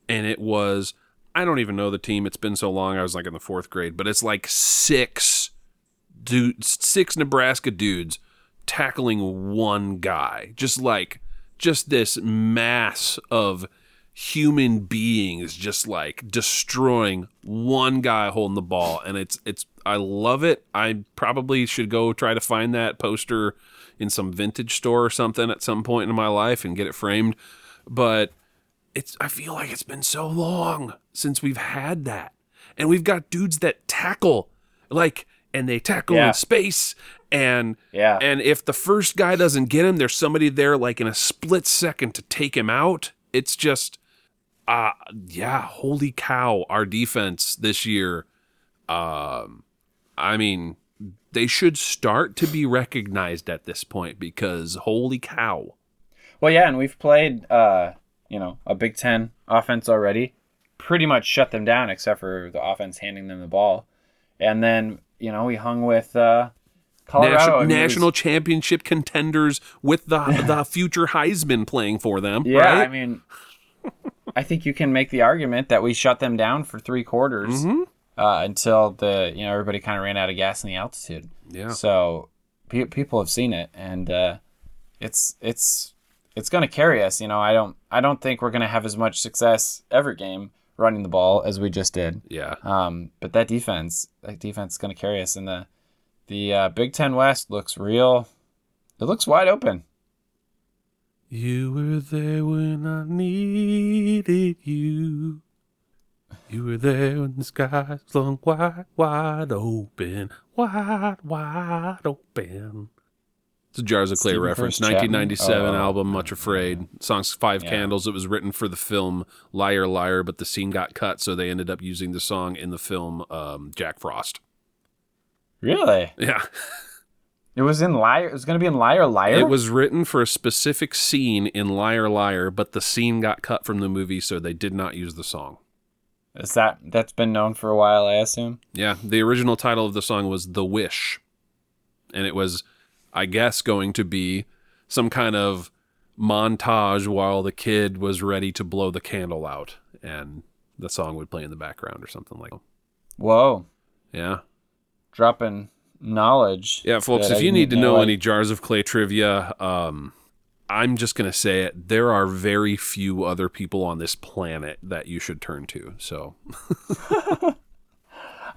and it was I don't even know the team. It's been so long. I was like in the fourth grade, but it's like six dudes, six Nebraska dudes tackling one guy. Just like, just this mass of human beings just like destroying one guy holding the ball and it's it's I love it. I probably should go try to find that poster in some vintage store or something at some point in my life and get it framed. But it's I feel like it's been so long since we've had that. And we've got dudes that tackle like and they tackle Yeah. in space and Yeah. and if the first guy doesn't get him, there's somebody there like in a split second to take him out. It's just uh yeah, holy cow, our defense this year um I mean they should start to be recognized at this point because holy cow. Well, yeah, and we've played uh, you know, a Big Ten offense already. Pretty much shut them down, except for the offense handing them the ball. And then, you know, we hung with uh, Colorado. National, I mean, it was- championship contenders with the the future Heisman playing for them. Yeah, right? I mean, I think you can make the argument that we shut them down for three quarters Mm-hmm. uh, until the you know everybody kind of ran out of gas in the altitude. Yeah. So pe- people have seen it, and uh, it's it's it's going to carry us. You know, I don't I don't think we're going to have as much success every game running the ball as we just did. yeah. Um, but that defense, that defense is going to carry us, and the the uh, Big Ten West looks real. It looks wide open. You were there when I needed you. You were there when the skies flung wide, wide open, wide, wide open. It's a Jars of Clay Stephen reference. Curtis 1997 Oh. album, Much Afraid. Song's Five Yeah. Candles. It was written for the film Liar, Liar, but the scene got cut, so they ended up using the song in the film um, Jack Frost. Really? Yeah. It was in Liar. It was going to be in Liar Liar. It was written for a specific scene in Liar, Liar, but the scene got cut from the movie, so they did not use the song. Is that that's been known for a while? I assume. Yeah, the original title of the song was The Wish. And it was, I guess, going to be some kind of montage while the kid was ready to blow the candle out. And the song would play in the background or something like that. Whoa, Yeah. dropping knowledge. Yeah, folks, if I you need to know I- any Jars of Clay trivia, um, I'm just going to say it. There are very few other people on this planet that you should turn to. So,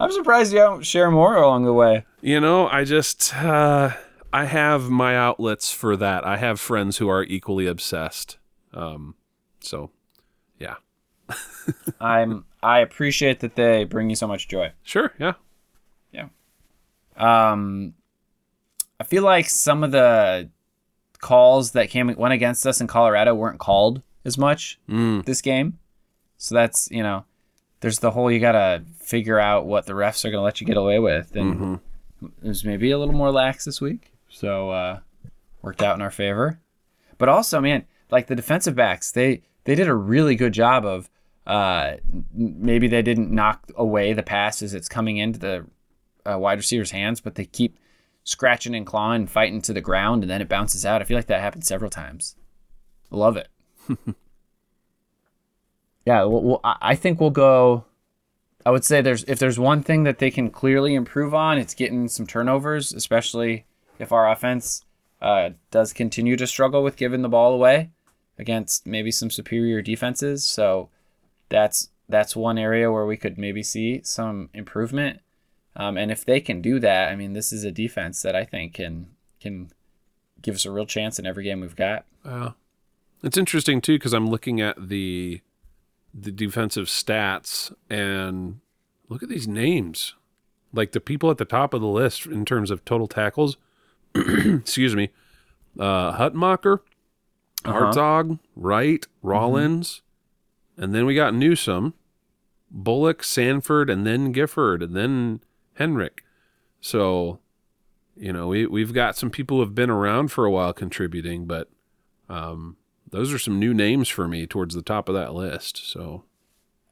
I'm surprised you don't share more along the way. you know, I just, uh, I have my outlets for that. I have friends who are equally obsessed. Um, so, yeah. I'm. I appreciate that they bring you so much joy. Sure, yeah. Um, I feel like some of the calls that came went against us in Colorado weren't called as much Mm, this game. So that's you know, there's the whole you gotta figure out what the refs are gonna let you get away with, and mhm. it was maybe a little more lax this week. So uh, worked out in our favor. But also, man, like the defensive backs, they they did a really good job of. Uh, maybe they didn't knock away the pass as it's coming into the uh, wide receiver's hands, but they keep scratching and clawing, and fighting to the ground, and then it bounces out. I feel like that happened several times. Love it. yeah, well, well, I think we'll go. I would say there's if there's one thing that they can clearly improve on, it's getting some turnovers, especially if our offense uh, does continue to struggle with giving the ball away against maybe some superior defenses. So that's that's one area where we could maybe see some improvement. Um, and if they can do that, I mean, this is a defense that I think can can give us a real chance in every game we've got. Uh, it's interesting too because I'm looking at the the defensive stats and look at these names, like the people at the top of the list in terms of total tackles. excuse me, uh, Hutmacher, Uh-huh. Hartzog, Wright, Rollins, and then we got Newsome, Bullock, Sanford, and then Gifford, and then Henrich. So, you know, we we've got some people who have been around for a while contributing, but um, those are some new names for me towards the top of that list. So,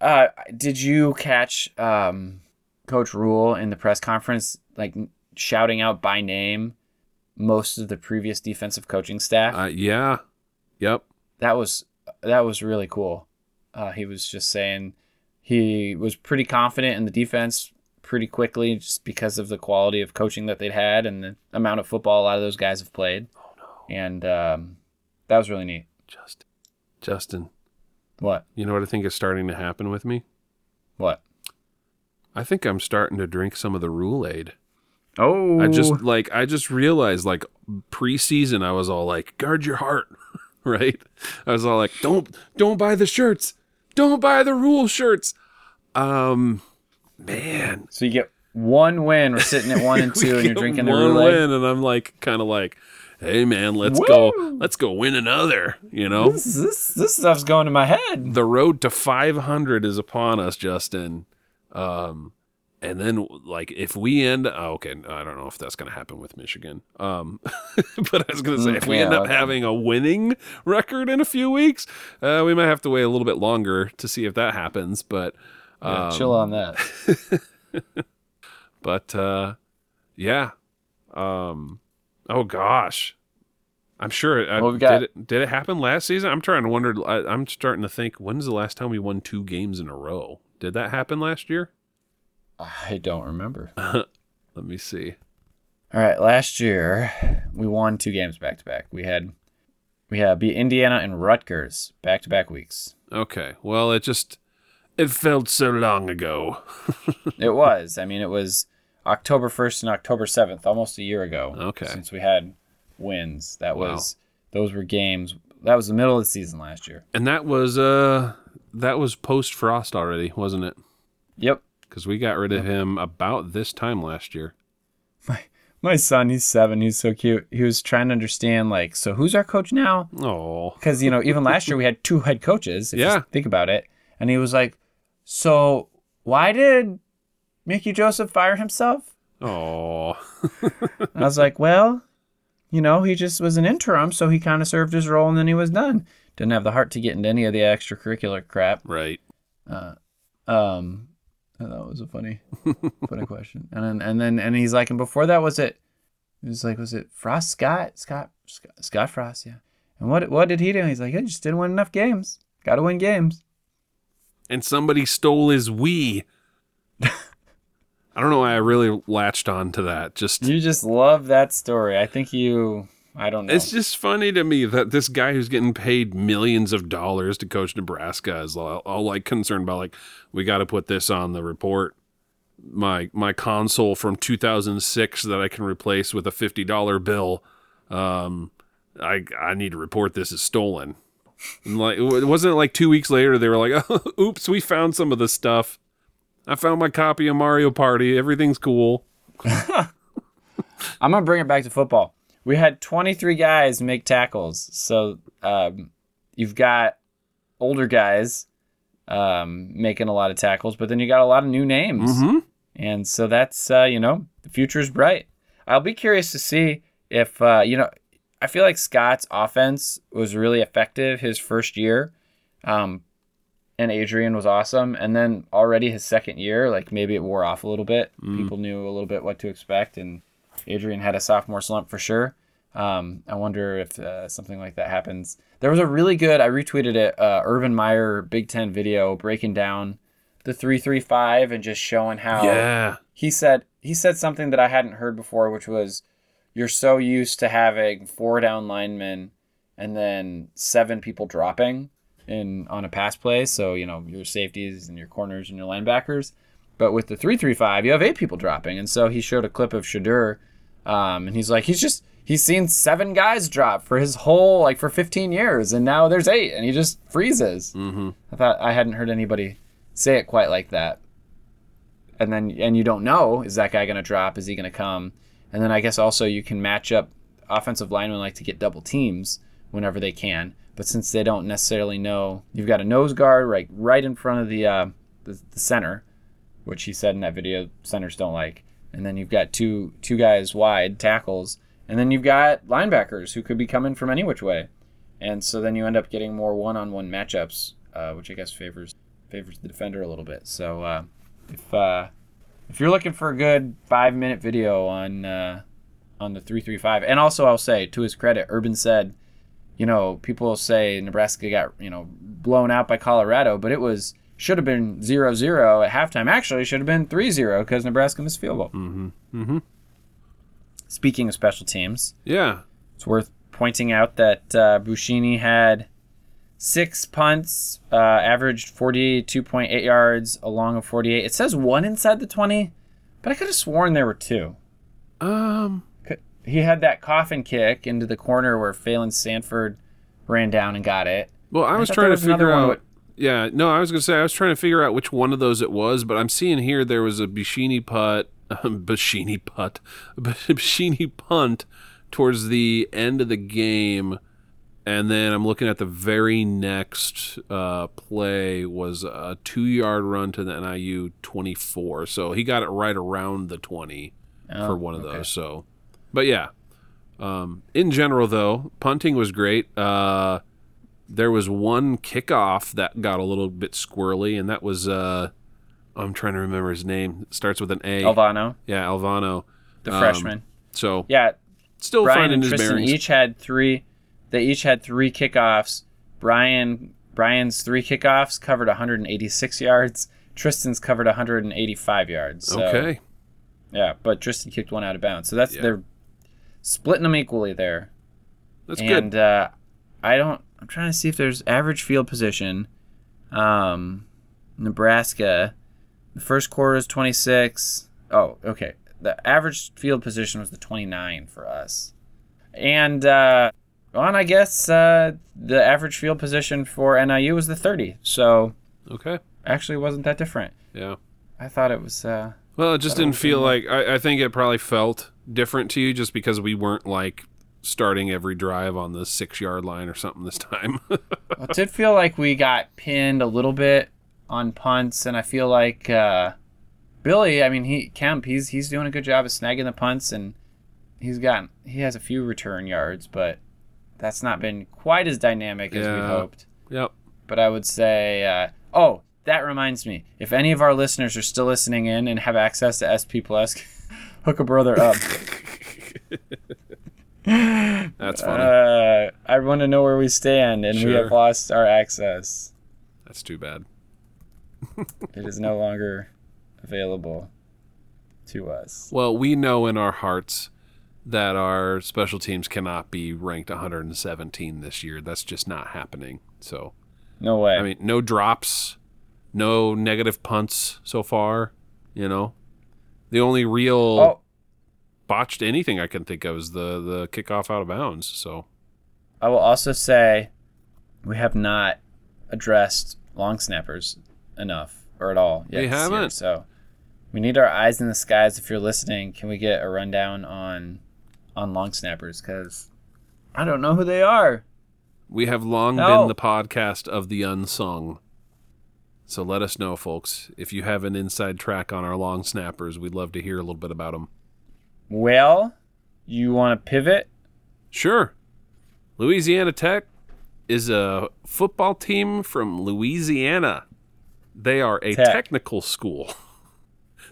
Uh, did you catch um, Coach Rhule in the press conference, like shouting out by name most of the previous defensive coaching staff? uh, yeah, yep, that was that was really cool. Uh, he was just saying he was pretty confident in the defense pretty quickly just because of the quality of coaching that they'd had and the amount of football a lot of those guys have played. Oh no! And um, that was really neat. Justin, Justin, What? you know what I think is starting to happen with me? What? I think I'm starting to drink some of the Rhule Aid. Oh, I just like I just realized like preseason I was all like guard your heart, right? I was all like don't don't buy the shirts. Don't buy the Rhule shirts. Um man, so you get one win. We're sitting at one and two, and you're drinking the one Rhule-Aid. win and I'm like kind of like hey man, let's go let's go win another, you know? This, this this stuff's going to my head. the road to 500 is upon us, Justin. Um, And then, like, if we end, oh, okay, I don't know if that's going to happen with Michigan. Um, but I was going to say, Mm, if we yeah, end up okay. having a winning record in a few weeks, uh, we might have to wait a little bit longer to see if that happens. But, Yeah, um, chill on that. but uh, yeah. Um, oh gosh, I'm sure. Uh, Well, we've got- did it did it happen last season? I'm trying to wonder. I, I'm starting to think. When's the last time we won two games in a row? Did that happen last year? I don't remember. Let me see. All right, last year we won two games back to back. We had we had beat Indiana and Rutgers back to back weeks. Okay. Well, it just it felt so long ago. It was. I mean, it was October 1st and October 7th, almost a year ago. Okay. Since we had wins. That Wow. was those were games. That was the middle of the season last year. And that was uh that was post Frost already, wasn't it? Yep. Because we got rid of him about this time last year. My my son, he's 7, he's so cute. He was trying to understand like, so who's our coach now? Oh, Cuz you know, even last year we had two head coaches, if Yeah. you think about it. And he was like, "So, why did Mickey Joseph fire himself?" oh, I was like, well, you know, he just was an interim, so he kind of served his role and then he was done. Didn't have the heart to get into any of the extracurricular crap. right. Um, I thought it was a funny, funny question. And then, and then, and he's like, and before that, was it? He was like, was it Frost Scott? Scott Scott, Scott Frost? Yeah. And what what did he do? He's like, I just didn't win enough games. Got to win games. And somebody stole his Wii. I don't know why I really latched on to that. Just You just love that story. I think you. I don't know. it's just funny to me that this guy who's getting paid millions of dollars to coach Nebraska is all, all like concerned about like we got to put this on the report. My my console from 2006 that I can replace with a fifty dollar bill. Um, I I need to report this as stolen. And like it wasn't it like two weeks later they were like, oh, "Oops, we found some of the stuff. I found my copy of Mario Party. Everything's cool." I'm gonna bring it back to football. We had 23 guys make tackles, so um, you've got older guys um, making a lot of tackles, but then you got a lot of new names, Mhm. and so that's uh, you know the future is bright. I'll be curious to see if uh, you know. I feel like Scott's offense was really effective his first year, um, and Adrian was awesome. And then already his second year, like maybe it wore off a little bit. People knew a little bit what to expect, and Adrian had a sophomore slump for sure. Um, I wonder if uh, something like that happens. There was a really good, I retweeted it, uh, Urban Meyer Big Ten video breaking down the 335 and just showing how Yeah. he said he said something that I hadn't heard before, which was you're so used to having four down linemen and then seven people dropping in on a pass play. So you know your safeties and your corners and your linebackers. But with the three three five, you have eight people dropping, and so he showed a clip of Shedeur, um, and he's like he's just he's seen seven guys drop for his whole like for 15 years, and now there's eight, and he just freezes. Mm-hmm. I thought I hadn't heard anybody say it quite like that. And then and you don't know is that guy going to drop? Is he going to come? And then I guess also you can match up offensive linemen like to get double teams whenever they can. But since they don't necessarily know, you've got a nose guard right right in front of the uh, the, the center, which he said in that video centers don't like. And then you've got two two guys wide tackles, and then you've got linebackers who could be coming from any which way. And so then you end up getting more one-on-one matchups, uh, which I guess favors favors the defender a little bit. So uh, if uh, if you're looking for a good five-minute video on uh, on the three three five, and also I'll say to his credit, Urban said, you know, people say Nebraska got you know blown out by Colorado, but it was should have been 0-0 at halftime. Actually, should have been 3-0 because Nebraska missed field goal. Mm-hmm. Mm-hmm. Speaking of special teams, Yeah. it's worth pointing out that uh, Buschini had six punts, uh, averaged 42.8 yards along of 48. It says one inside the 20, but I could have sworn there were two. Um. He had that coffin kick into the corner where Phalen Sanford ran down and got it. Well, I was thought trying to was figure out. with- Yeah, no, I was gonna say I was trying to figure out which one of those it was, but I'm seeing here there was a Buschini putt, Buschini putt, Buschini punt towards the end of the game, And then I'm looking at the very next uh, play was a two yard run to the NIU 24. So he got it right around the 20 Oh, for one of okay. those. So, but yeah. Um, in general, though, punting was great. Uh, there was one kickoff that got a little bit squirrely, and that was uh, I'm trying to remember his name. It starts with an A. Alvano, Yeah, Alvano. the Um, freshman. So Yeah, still Brian finding and his Tristan bearings. each had three. They each had three kickoffs. Brian Brian's three kickoffs covered 186 yards. Tristan's covered 185 yards. So, okay. Yeah, but Tristan kicked one out of bounds. So that's Yeah. they're splitting them equally there. That's and good. And uh, I don't. I'm trying to see if there's average field position. Um, Nebraska, the first quarter is 26. Oh, okay. The average field position was the 29 for us, and uh, well, and I guess uh, the average field position for NIU was the 30. So Okay. actually, wasn't that different. Yeah. I thought it was. Uh, Well, it just didn't feel like I, I think it probably felt different to you just because we weren't like starting every drive on the six yard line or something this time. Well, it did feel like we got pinned a little bit on punts, and I feel like uh, Billy. I mean, he Kemp. He's he's doing a good job of snagging the punts, and he's gotten he has a few return yards, but that's not been quite as dynamic as we hoped. yep. But I would say, uh, oh, that reminds me. If any of our listeners are still listening in and have access to SP Plus, hook a brother up. That's funny. Uh, I want to know where we stand, and we have lost our access. That's too bad. It is no longer available to us. Well, we know in our hearts that our special teams cannot be ranked 117 this year. That's just not happening. So, No way. I mean, no drops, no negative punts so far, you know. The only real oh, botched anything I can think of is the the kickoff out of bounds. So, I will also say we have not addressed long snappers enough or at all yet. We this year. haven't. So we need our eyes in the skies. If you're listening, can we get a rundown on on long snappers? Because I don't know who they are. We have long No. been the podcast of the unsung. So let us know, folks. If you have an inside track on our long snappers, we'd love to hear a little bit about them. Well, you want to pivot? Sure. Louisiana Tech is a football team from Louisiana. They are a Tech. technical school.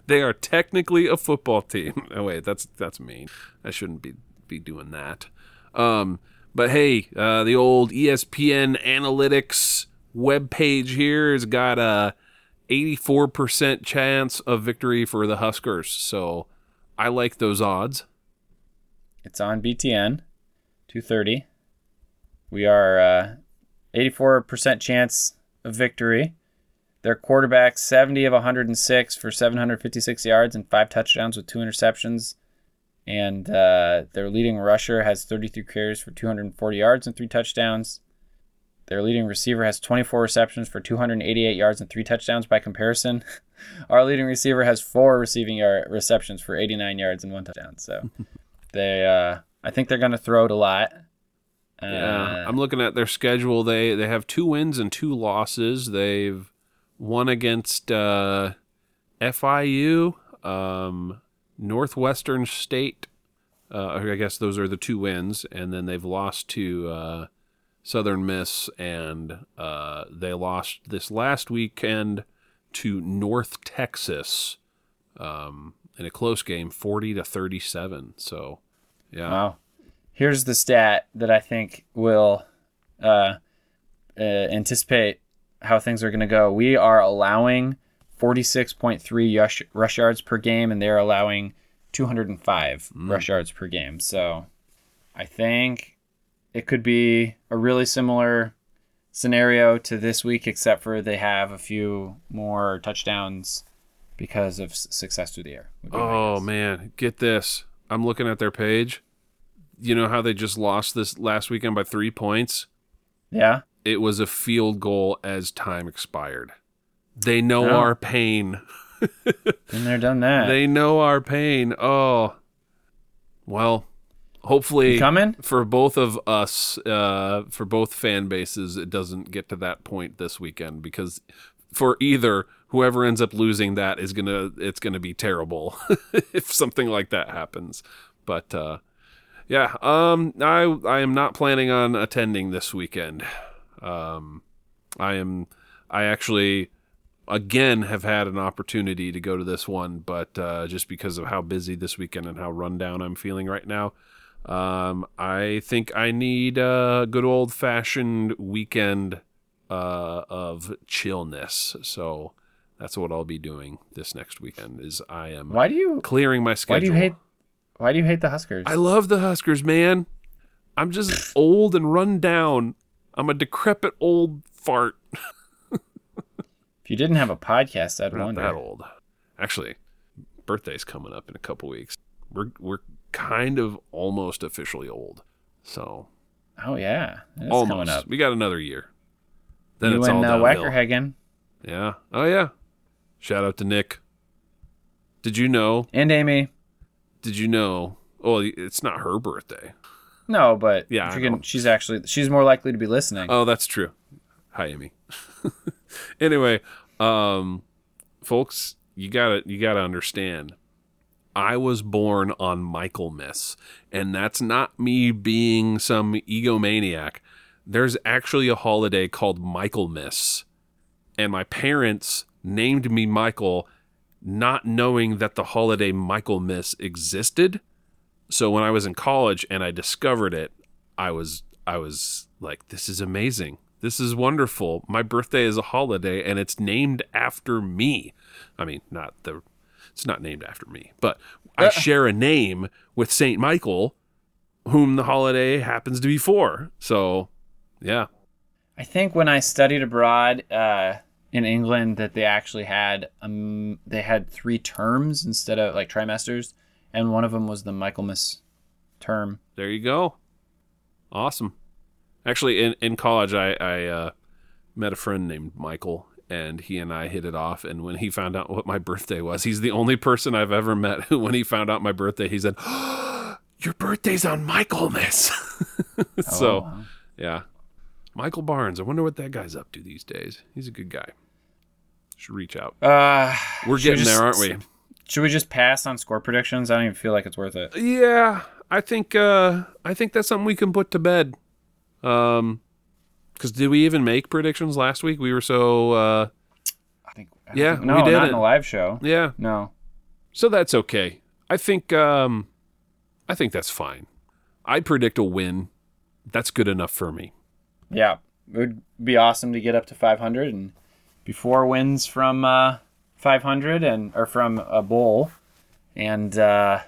they are technically a football team. Oh wait, that's that's mean. I shouldn't be be doing that. Um, but hey, uh, the old ESPN analytics web page here has got a 84% chance of victory for the Huskers. So I like those odds. It's on BTN, 230. We are uh, 84% chance of victory. Their quarterback, 70 of 106 for 756 yards and five touchdowns with two interceptions. And uh, their leading rusher has 33 carries for 240 yards and three touchdowns. Their leading receiver has 24 receptions for 288 yards and three touchdowns. By comparison, our leading receiver has four receiving yard receptions for 89 yards and one touchdown. So they, uh, I think they're going to throw it a lot. Uh, Yeah, I'm looking at their schedule. They they have two wins and two losses. They've won against uh, FIU, um, Northwestern State. Uh, I guess those are the two wins, and then they've lost to uh, Southern Miss, and uh, they lost this last weekend to North Texas um, in a close game, forty to thirty-seven. So, yeah, Wow. Here's the stat that I think will uh, uh, anticipate how things are going to go. We are allowing 46.3 rush, rush yards per game, and they're allowing 205 mm. rush yards per game. So I think it could be a really similar scenario to this week, except for they have a few more touchdowns because of success through the air. would be my Oh man, get this. I'm looking at their page. You know how they just lost this last weekend by 3 points? Yeah. It was a field goal as time expired. They know Oh. our pain. and they're done that. They know our pain. Oh. Well, hopefully You coming? for both of us, uh, for both fan bases, it doesn't get to that point this weekend because for either whoever ends up losing that is gonna it's gonna be terrible if something like that happens. But uh, yeah, um, I I am not planning on attending this weekend. Um, I am I actually again have had an opportunity to go to this one, but uh, just because of how busy this weekend and how rundown I'm feeling right now, um, I think I need a good old fashioned weekend uh, of chillness. So that's what I'll be doing this next weekend. Is I am Why do you clearing my schedule. why do you hate why do you hate the Huskers? I love the Huskers, man. I'm just old and run down. I'm a decrepit old fart. if you didn't have a podcast, I'd Not wonder. that old. Actually, birthday's coming up in a couple weeks. We're we're kind of almost officially old. So Oh yeah, it's coming up. We got another year. Then you it's and all uh. Wackerhagen Yeah. Oh yeah. Shout out to Nick. Did you know? and Amy. Did you know? Oh, it's not her birthday. No, but Yeah, if I you know. can, she's actually she's more likely to be listening. Oh, that's true. Hi, Amy. anyway, um, folks, you gotta you gotta understand. I was born on Michaelmas, and that's not me being some egomaniac. There's actually a holiday called Michaelmas, and my parents named me Michael, not knowing that the holiday Michaelmas existed. So when I was in college and I discovered it, I was I was like, this is amazing. This is wonderful. My birthday is a holiday and it's named after me. I mean, not the it's not named after me, but I share a name with Saint Michael, whom the holiday happens to be for. So, yeah. I think when I studied abroad uh, in England, that they actually had um they had three terms instead of like trimesters, and one of them was the Michaelmas term. There you go. Awesome. Actually, in, in college, I, I uh, met a friend named Michael, and he and I hit it off. And when he found out what my birthday was, he's the only person I've ever met who, when he found out my birthday, he said, Your birthday's on Michaelmas. so, Oh, wow. yeah. Michael Barnes. I wonder what that guy's up to these days. He's a good guy. Should reach out. Uh, We're getting there, aren't we? Should we just pass on score predictions? I don't even feel like it's worth it. Yeah, I think uh I think that's something we can put to bed. Um cuz did we even make predictions last week? We were so uh I think. I Yeah, think- we no, not in the live show. yeah, No. so that's okay. I think um I think that's fine. I predict a win. That's good enough for me. Yeah, it would be awesome to get up to 500 and before wins from uh, 500 and or from a bowl. And uh,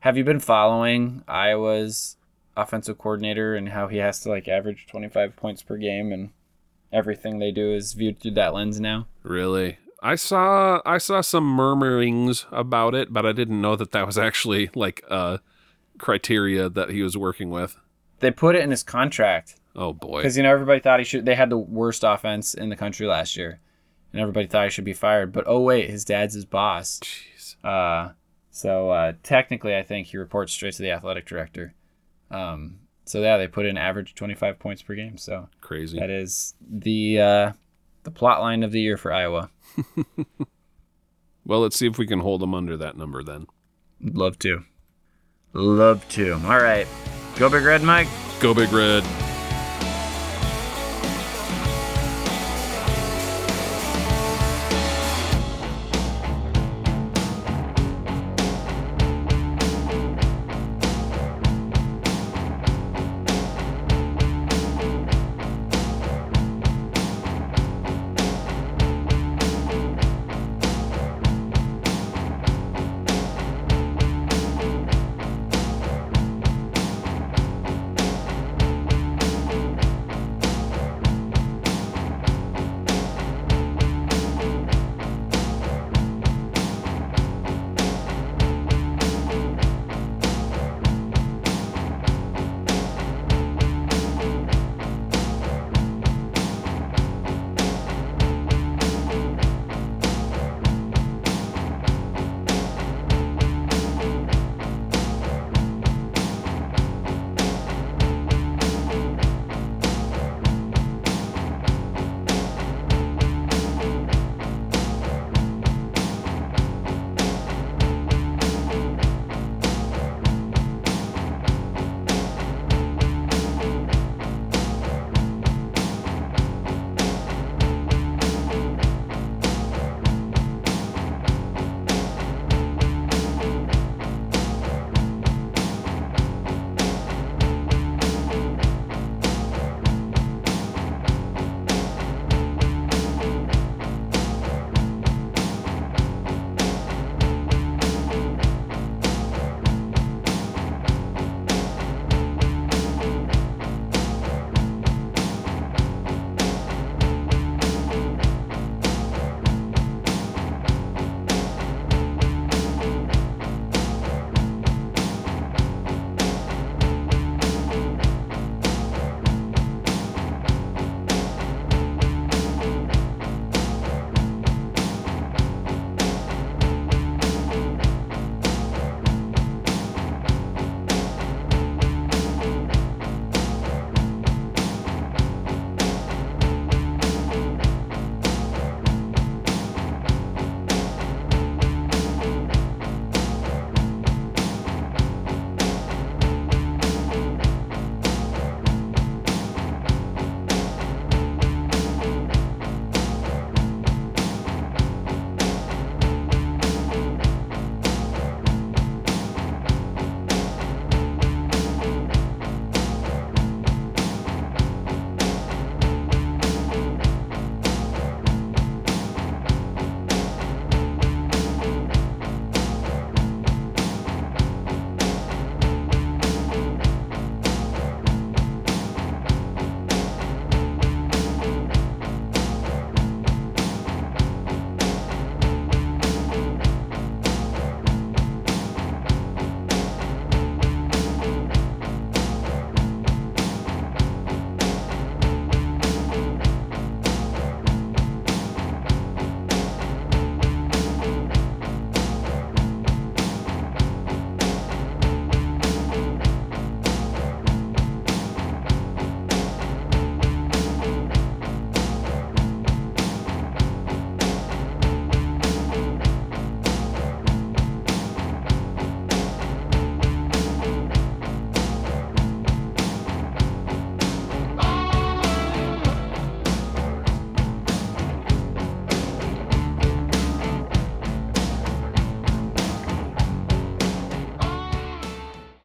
have you been following Iowa's offensive coordinator and how he has to like average 25 points per game and everything they do is viewed through that lens now? Really. I saw I saw some murmurings about it, but I didn't know that that was actually like uh criteria that he was working with. They put it in his contract Oh boy. because you know everybody thought he should. They had the worst offense in the country last year, and everybody thought he should be fired. But oh wait, his dad's his boss. Jeez. Uh, so uh, technically, I think he reports straight to the athletic director. Um, so yeah, they put in average 25 points per game. So Crazy. that is the uh, the plot line of the year for Iowa. Well, let's see if we can hold them under that number then. Love to. Love to. All right. Go Big Red, Mike. Go Big Red.